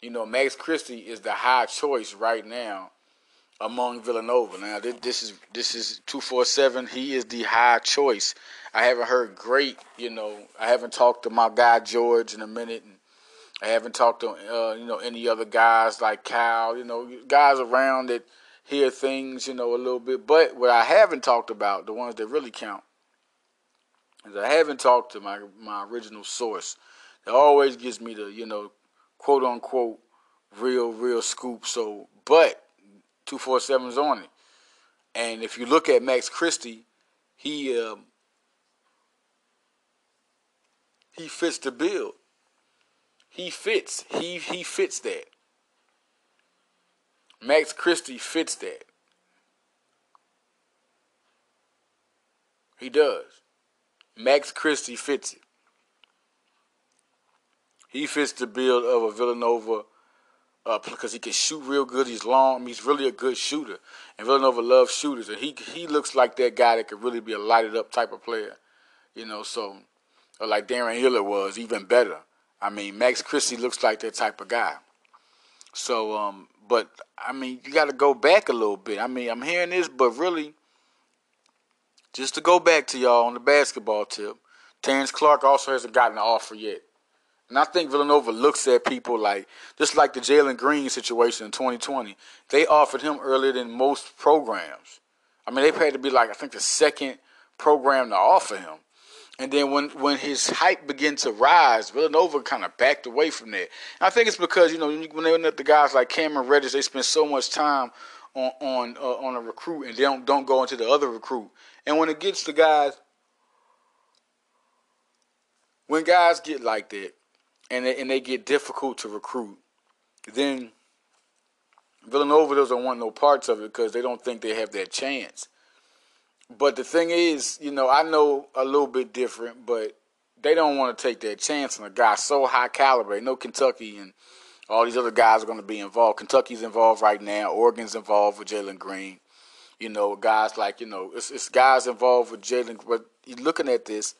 you know, Max Christie is the high choice right now among Villanova. Now this is this is two four seven. He is the high choice. I haven't heard great. You know, I haven't talked to my guy George in a minute, and I haven't talked to uh, you know any other guys like Cal. You know, guys around that hear things. You know, a little bit. But what I haven't talked about, the ones that really count, is I haven't talked to my my original source. That always gives me the you know quote unquote real real scoop. So, but 247's on it. And if you look at Max Christie, he um, he fits the bill. He fits. He he fits that. Max Christie fits that. He does. Max Christie fits it. He fits the bill of a Villanova uh, because he can shoot real good. He's long. He's really a good shooter, and Villanova loves shooters. And he he looks like that guy that could really be a lighted up type of player, you know. So, like Darren Hiller was, even better. I mean, Max Christie looks like that type of guy. So, um, but I mean, you got to go back a little bit. I mean, I'm hearing this, but really, just to go back to y'all on the basketball tip, Terrence Clark also hasn't gotten an offer yet. And I think Villanova looks at people like, just like the Jalen Green situation in 2020. They offered him earlier than most programs. I mean, they had to be like, I think, the second program to offer him. And then when, when his hype began to rise, Villanova kind of backed away from that. And I think it's because, you know, when they went the guys like Cameron Reddish, they spend so much time on on uh, on a recruit and they don't, don't go into the other recruit. And when it gets to guys, when guys get like that, and they, and they get difficult to recruit, then Villanova doesn't want no parts of it because they don't think they have that chance. But the thing is, you know, I know a little bit different, but they don't want to take that chance on a guy so high caliber. They know Kentucky and all these other guys are going to be involved. Kentucky's involved right now. Oregon's involved with Jalen Green. You know, guys like you know, it's, it's guys involved with Jalen. But looking at this,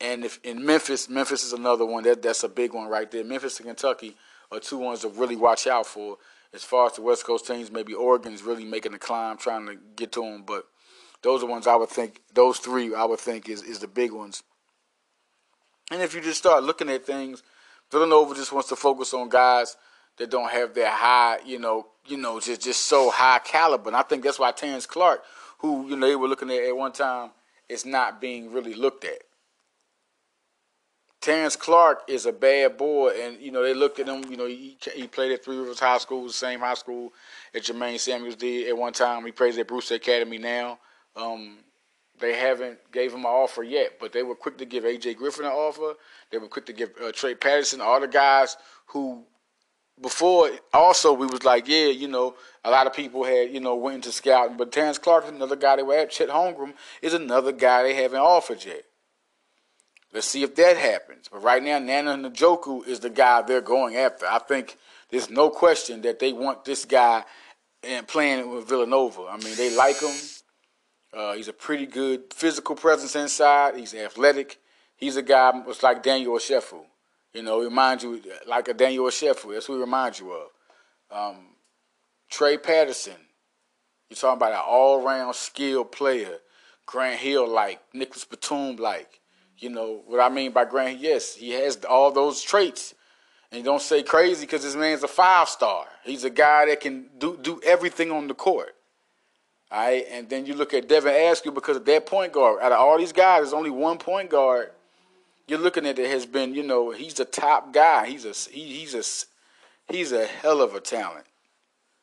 and if in Memphis, Memphis is another one that that's a big one right there. Memphis and Kentucky are two ones to really watch out for. As far as the West Coast teams, maybe Oregon's really making the climb, trying to get to them. But those are ones I would think. Those three I would think is is the big ones. And if you just start looking at things, Villanova just wants to focus on guys that don't have that high, you know, you know, just just so high caliber. And I think that's why Terrence Clark, who you know they were looking at at one time, is not being really looked at. Terrence Clark is a bad boy, and you know they looked at him. You know he, he played at Three Rivers High School, the same high school that Jermaine Samuels did at one time. He plays at Brewster Academy now. Um, they haven't gave him an offer yet, but they were quick to give AJ Griffin an offer. They were quick to give uh, Trey Patterson, all the guys who before also we was like, yeah, you know, a lot of people had, you know, went into scouting, but Terrence Clark is another guy they were at. Chet Holmgren is another guy they haven't offered yet. Let's see if that happens. But right now, Nnanna Njoku is the guy they're going after. I think there's no question that they want this guy and playing with Villanova. I mean, they like him. Uh, he's a pretty good physical presence inside. He's athletic. He's a guy was like Daniel Ochefu. You know, reminds you like a Daniel Sheffield. That's who he reminds you of. Um, Trey Patterson. You're talking about an all-round skilled player. Grant Hill like, Nicolas Batum like. You know what I mean by Grant? Yes, he has all those traits. And don't say crazy because this man's a five star. He's a guy that can do do everything on the court. All right, and then you look at Devin Askew because of that point guard. Out of all these guys, there's only one point guard. You're looking at it has been, you know, he's the top guy. He's a he, he's a he's a hell of a talent.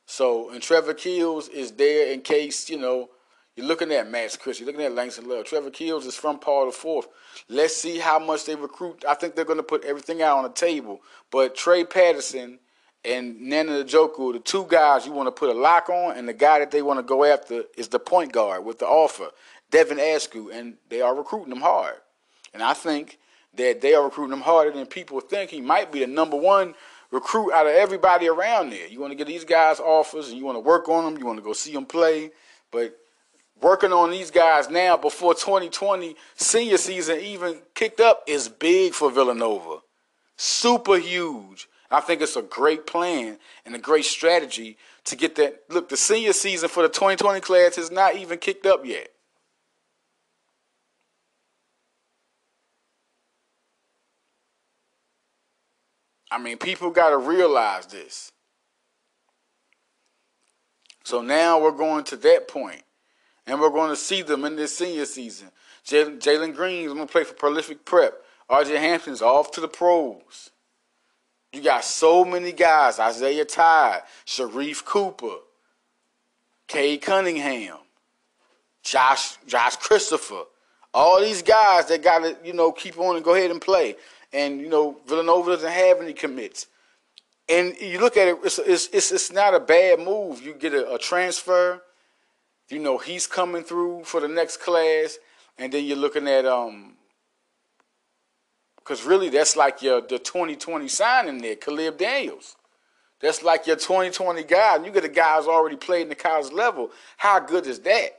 So and Trevor Keels is there in case you know you're looking at Max Chris. You're looking at Langston Love. Trevor Keels is from Paul the Fourth. Let's see how much they recruit. I think they're going to put everything out on the table. But Trey Patterson and Nnanna Njoku, the two guys you want to put a lock on, and the guy that they want to go after is the point guard with the offer, Devin Askew, and they are recruiting him hard. And I think that they are recruiting him harder than people think. He might be the number one recruit out of everybody around there. You want to get these guys offers, and you want to work on them. You want to go see them play, but working on these guys now before 2020 senior season even kicked up is big for Villanova. Super huge. I think it's a great plan and a great strategy to get that. Look, the senior season for the 2020 class is not even kicked up yet. I mean, people got to realize this. So now we're going to that point, and we're going to see them in this senior season. Jalen Green is going to play for Prolific Prep. RJ Hampton's off to the pros. You got so many guys Isaiah Todd, Sharife Cooper, Cade Cunningham, Josh, Josh Christopher. All these guys that got to, you know, keep on and go ahead and play. And, you know, Villanova doesn't have any commits. And you look at it, it's, it's, it's, not a bad move. You get a, a transfer, you know, he's coming through for the next class. And then you're looking at um, because really, that's like your the 2020 signing there, Caleb Daniels. That's like your 2020 guy. And you get a guy who's already played in the college level. How good is that?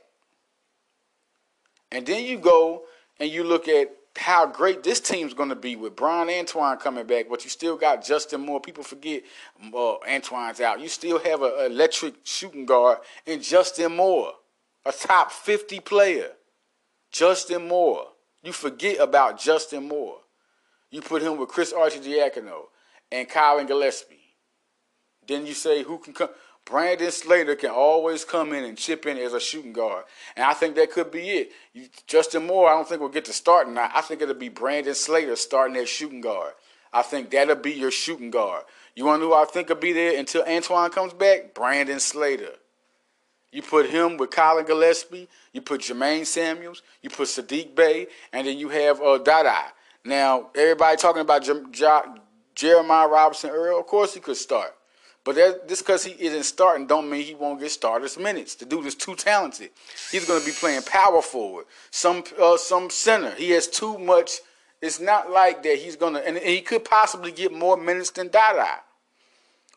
And then you go and you look at how great this team's going to be with Bryan Antoine coming back, but you still got Justin Moore. People forget Antoine's out. You still have an electric shooting guard in Justin Moore, a top 50 player. Justin Moore. You forget about Justin Moore. You put him with Chris Arcidiacono and Collin Gillespie. Then you say who can come. Brandon Slater can always come in and chip in as a shooting guard. And I think that could be it. You, Justin Moore, I don't think will get to start now. I think it'll be Brandon Slater starting as shooting guard. I think that'll be your shooting guard. You want to know who I think will be there until Antoine comes back? Brandon Slater. You put him with Collin Gillespie. You put Jermaine Samuels. You put Sadiq Bey. And then you have uh, Dada. Now, everybody talking about J- J- Jeremiah Robinson Earl, of course he could start. But that, just because he isn't starting, don't mean he won't get starters minutes. The dude is too talented. He's going to be playing power forward, some uh, some center. He has too much. It's not like that he's going to, and he could possibly get more minutes than Dada.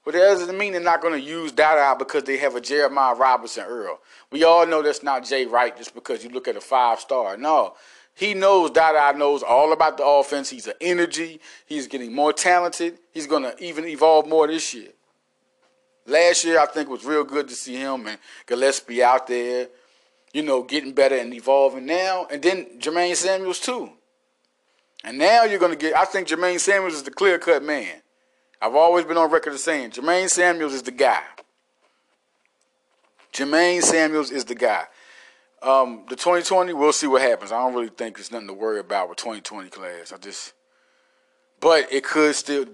But that doesn't mean they're not going to use Dada because they have a Jeremiah Robinson Earl. We all know that's not Jay Wright just because you look at a five star. No, he knows Dada knows all about the offense. He's an energy. He's getting more talented. He's going to even evolve more this year. Last year, I think it was real good to see him and Gillespie out there, you know, getting better and evolving now. And then Jermaine Samuels, too. And now you're going to get, I think Jermaine Samuels is the clear cut man. I've always been on record of saying Jermaine Samuels is the guy. Jermaine Samuels is the guy. Um, the 2020, we'll see what happens. I don't really think there's nothing to worry about with 2020 class. I just, but it could still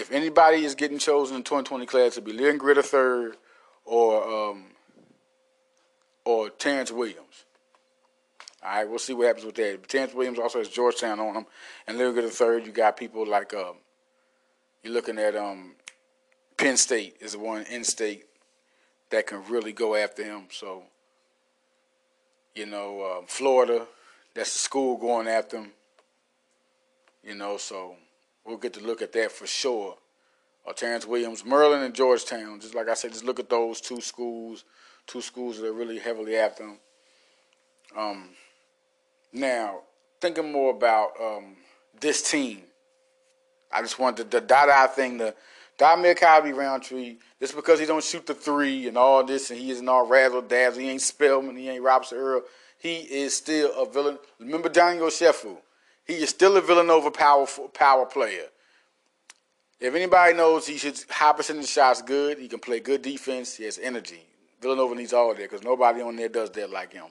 if anybody is getting chosen in 2020 class, to be Leon Greer third or um, or Terrence Williams. All right, we'll see what happens with that. But Terrence Williams also has Georgetown on him, and Leon Greer third. You got people like um, you're looking at um, Penn State is the one in state that can really go after him. So you know, uh, Florida, that's the school going after him. You know, so we'll get to look at that for sure. Uh, Terrence Williams, Maryland, and Georgetown. Just like I said, just look at those two schools, two schools that are really heavily after them. Um, now, thinking more about um, this team, I just wanted the, the Dada thing, the Dhamir Cosby Roundtree, just because he don't shoot the three and all this, and he isn't all razzle dazzle, he ain't Spellman, he ain't Robinson Earl, he is still a villain. Remember Daniel Ochefu? He is still a Villanova power power player. If anybody knows he should high percentage shots good, he can play good defense. He has energy. Villanova needs all of that because nobody on there does that like him.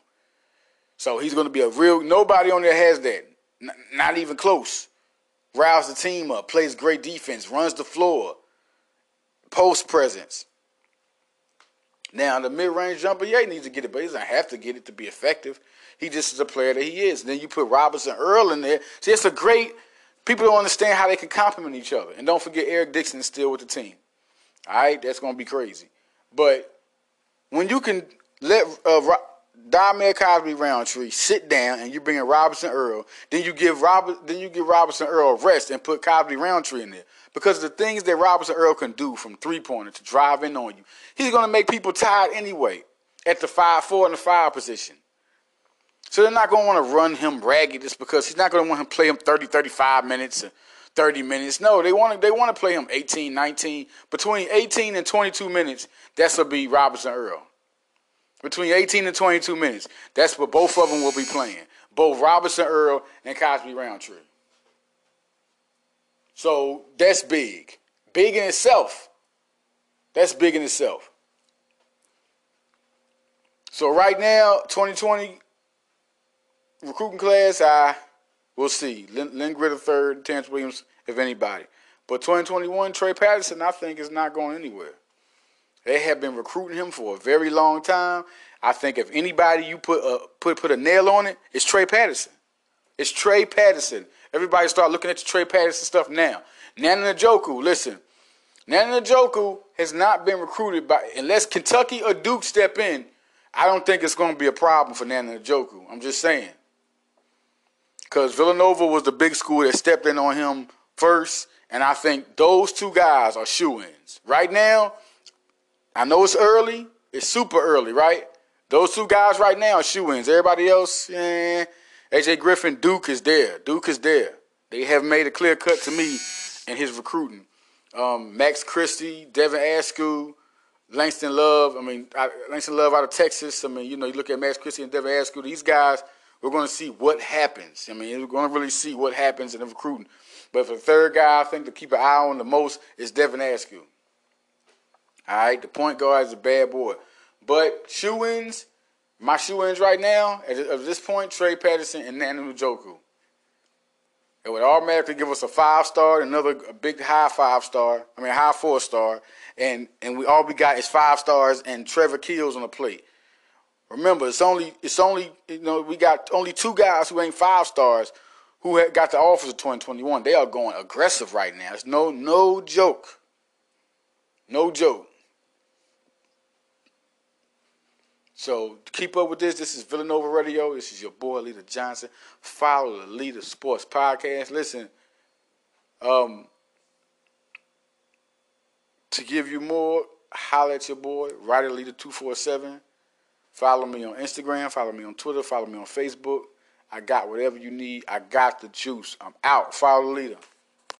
So he's going to be a real. Nobody on there has that. N- not even close. Riles the team up, plays great defense, runs the floor, post presence. Now the mid range jumper, yeah, he needs to get it, but he doesn't have to get it to be effective. He just is a player that he is. And then you put Robinson Earl in there. See, it's a great. People don't understand how they can complement each other. And don't forget Eric Dixon is still with the team. All right, that's gonna be crazy. But when you can let uh, Dhamir Cosby Roundtree sit down and you bring in Robinson Earl, then you give Robert, then you give Robinson Earl rest and put Cosby Roundtree in there because the things that Robinson Earl can do from three pointer to drive in on you, he's gonna make people tired anyway at the five four and the five position. So they're not going to want to run him ragged just because he's not going to want to play him 30, 35 minutes, 30 minutes. No, they want to they want to play him 18, 19. Between 18 and 22 minutes, that's will be Robinson Earl. Between 18 and 22 minutes, that's what both of them will be playing. Both Robinson Earl and Cosby Roundtree. So that's big. Big in itself. That's big in itself. So right now, 2020, recruiting class, I we'll see. Lynn, Lynn Greer third, Terrence Williams, if anybody. But 2021, Trey Patterson, I think, is not going anywhere. They have been recruiting him for a very long time. I think if anybody you put a put put a nail on it, it's Trey Patterson. It's Trey Patterson. Everybody start looking at the Trey Patterson stuff now. Nnanna Njoku, listen. Nnanna Njoku has not been recruited by unless Kentucky or Duke step in. I don't think it's going to be a problem for Nnanna Njoku. I'm just saying because Villanova was the big school that stepped in on him first, and I think those two guys are shoe-ins. Right now, I know it's early, it's super early, right? Those two guys right now are shoe-ins. Everybody else, eh, AJ Griffin, Duke is there. Duke is there. They have made a clear cut to me in his recruiting. Um, Max Christie, Devin Askew, Langston Love. I mean, I, Langston Love out of Texas. I mean, you know, you look at Max Christie and Devin Askew. These guys – we're going to see what happens. I mean, we're going to really see what happens in the recruiting. But for the third guy, I think to keep an eye on the most is Devin Askew. All right, the point guard is a bad boy. But shoe-ins, my shoe-ins right now, at, this point, Trey Patterson and Nnanna Njoku. It would automatically give us a five star, another a big high five star. I mean high four star, and and we all we got is five stars and Trevor Keels on the plate. Remember, it's only it's only you know we got only two guys who ain't five stars who got the offers of 2021. They are going aggressive right now. It's no no joke. No joke. So keep up with this. This is Villanova Radio. This is your boy Leader Johnson. Follow the Leader Sports Podcast. Listen, um, to give you more, holler at your boy, Rider Leader two four seven. Follow me on Instagram. Follow me on Twitter. Follow me on Facebook. I got whatever you need. I got the juice. I'm out. Follow the leader.